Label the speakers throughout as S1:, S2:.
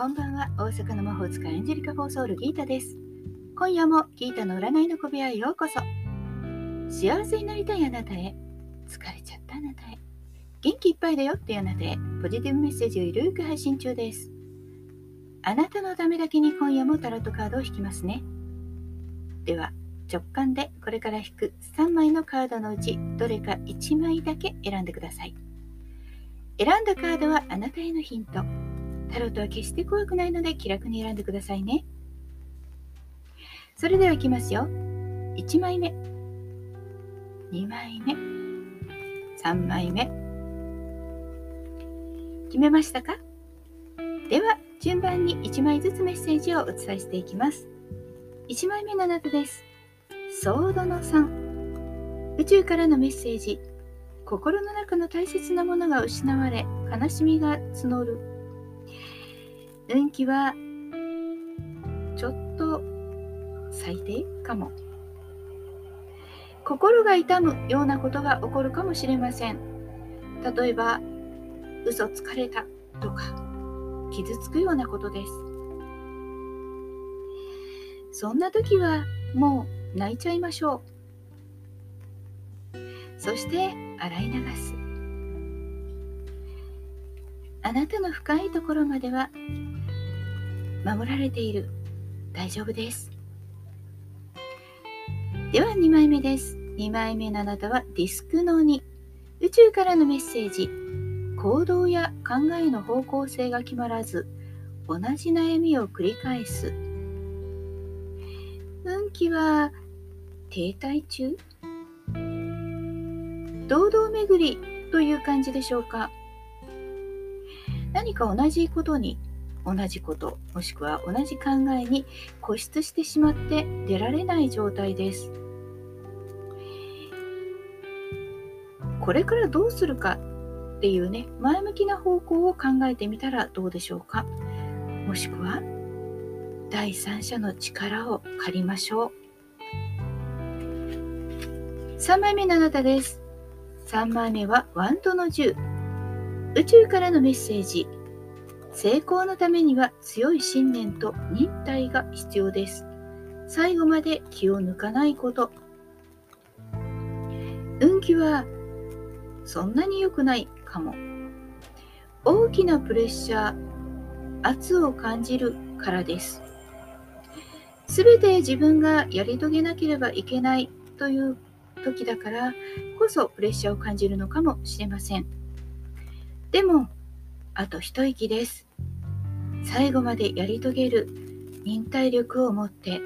S1: こんばんは。大阪の魔法使いエンジェリカ・フォーソウルギータです。今夜もギータの占いの小部屋へようこそ。幸せになりたいあなたへ、疲れちゃったあなたへ、元気いっぱいだよっていうあなたへ、ポジティブメッセージをゆるく配信中です。あなたのためだけに今夜もタロットカードを引きますね。では、直感でこれから引く3枚のカードのうちどれか1枚だけ選んでください。選んだカードはあなたへのヒント。タロットは決して怖くないので気楽に選んでくださいね。それではいきますよ。1枚目、2枚目、3枚目。決めましたか？では、順番に1枚ずつメッセージをお伝えしていきます。1枚目のあなたです。ソードの3。宇宙からのメッセージ。心の中の大切なものが失われ、悲しみが募る。運気は、ちょっと最低かも。心が痛むようなことが起こるかもしれません。例えば、嘘つかれたとか、傷つくようなことです。そんな時はもう泣いちゃいましょう。そして洗い流す。あなたの深いところまでは守られている。大丈夫です。では2枚目です。2枚目のあなたはディスクの2。宇宙からのメッセージ。行動や考えの方向性が決まらず、同じ悩みを繰り返す。運気は停滞中？堂々巡りという感じでしょうか？何か同じことに同じこともしくは同じ考えに固執してしまって出られない状態です。これからどうするかっていうね前向きな方向を考えてみたらどうでしょうか。もしくは第三者の力を借りましょう。3枚目のあなたです。3枚目はワンドの10宇宙からのメッセージ。成功のためには強い信念と忍耐が必要です。最後まで気を抜かないこと。運気はそんなに良くないかも。大きなプレッシャー圧を感じるからです。すべて自分がやり遂げなければいけないという時だからこそプレッシャーを感じるのかもしれません。でも、あと一息です。最後までやり遂げる忍耐力を持って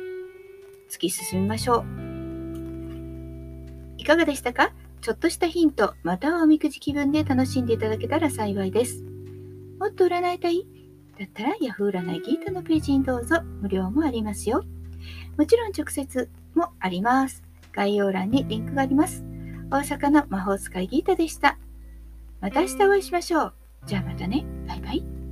S1: 突き進みましょう。いかがでしたか？ちょっとしたヒント、またはおみくじ気分で楽しんでいただけたら幸いです。もっと占いたい？だったら Yahoo 占いギータのページにどうぞ。無料もありますよ。もちろん直接もあります。概要欄にリンクがあります。大阪の魔法使いギータでした。また明日お会いしましょう。じゃあまたね。バイバイ。